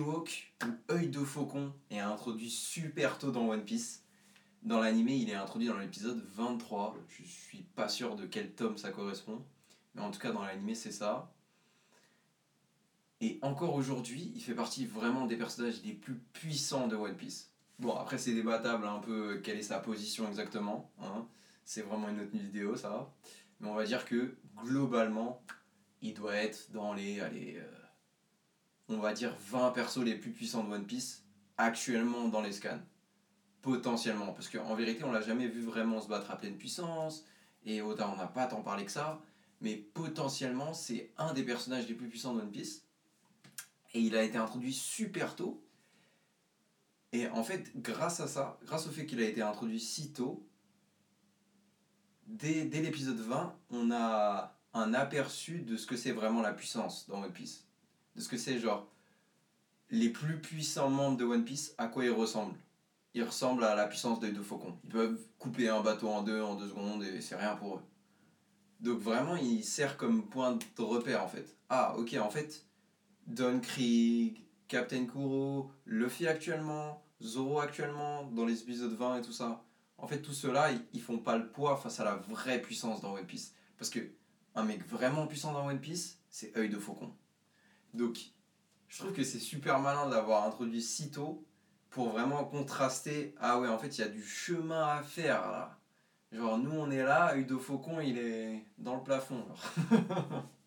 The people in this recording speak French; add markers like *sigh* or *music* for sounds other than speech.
Mihawk ou œil de faucon est introduit super tôt dans One Piece. Dans l'animé, il est introduit dans l'épisode 23. Je suis pas sûr de quel tome ça correspond. Mais en tout cas, dans l'animé, c'est ça. Et encore aujourd'hui, il fait partie vraiment des personnages les plus puissants de One Piece. Bon, après, c'est débattable un peu quelle est sa position exactement. Hein. C'est vraiment une autre vidéo, ça. Mais on va dire que globalement, il doit être dans les. Allez, euh, on va dire 20 persos les plus puissants de One Piece actuellement dans les scans. Potentiellement. Parce qu'en vérité, on l'a jamais vu vraiment se battre à pleine puissance. Et Oda, on n'a pas tant parlé que ça. Mais potentiellement, c'est un des personnages les plus puissants de One Piece. Et il a été introduit super tôt. Et en fait, grâce à ça, grâce au fait qu'il a été introduit si tôt, dès, dès l'épisode 20, on a un aperçu de ce que c'est vraiment la puissance dans One Piece. De ce que c'est genre les plus puissants membres de One Piece, à quoi ils ressemblent. Ils ressemblent à la puissance des deux faucons. Ils peuvent couper un bateau en deux en deux secondes et c'est rien pour eux. Donc vraiment, il sert comme point de repère en fait. Ah, ok, en fait, Don Krieg, Captain Kuro, Luffy actuellement, Zoro actuellement, dans les épisodes 20 et tout ça. En fait, tout cela, ils, ils font pas le poids face à la vraie puissance dans One Piece. Parce que un mec vraiment puissant dans One Piece, c'est œil de faucon. Donc, je trouve que c'est super malin de l'avoir introduit si tôt pour vraiment contraster. Ah ouais, en fait, il y a du chemin à faire là. Genre, nous on est là, œil de faucon, il est dans le plafond. *laughs*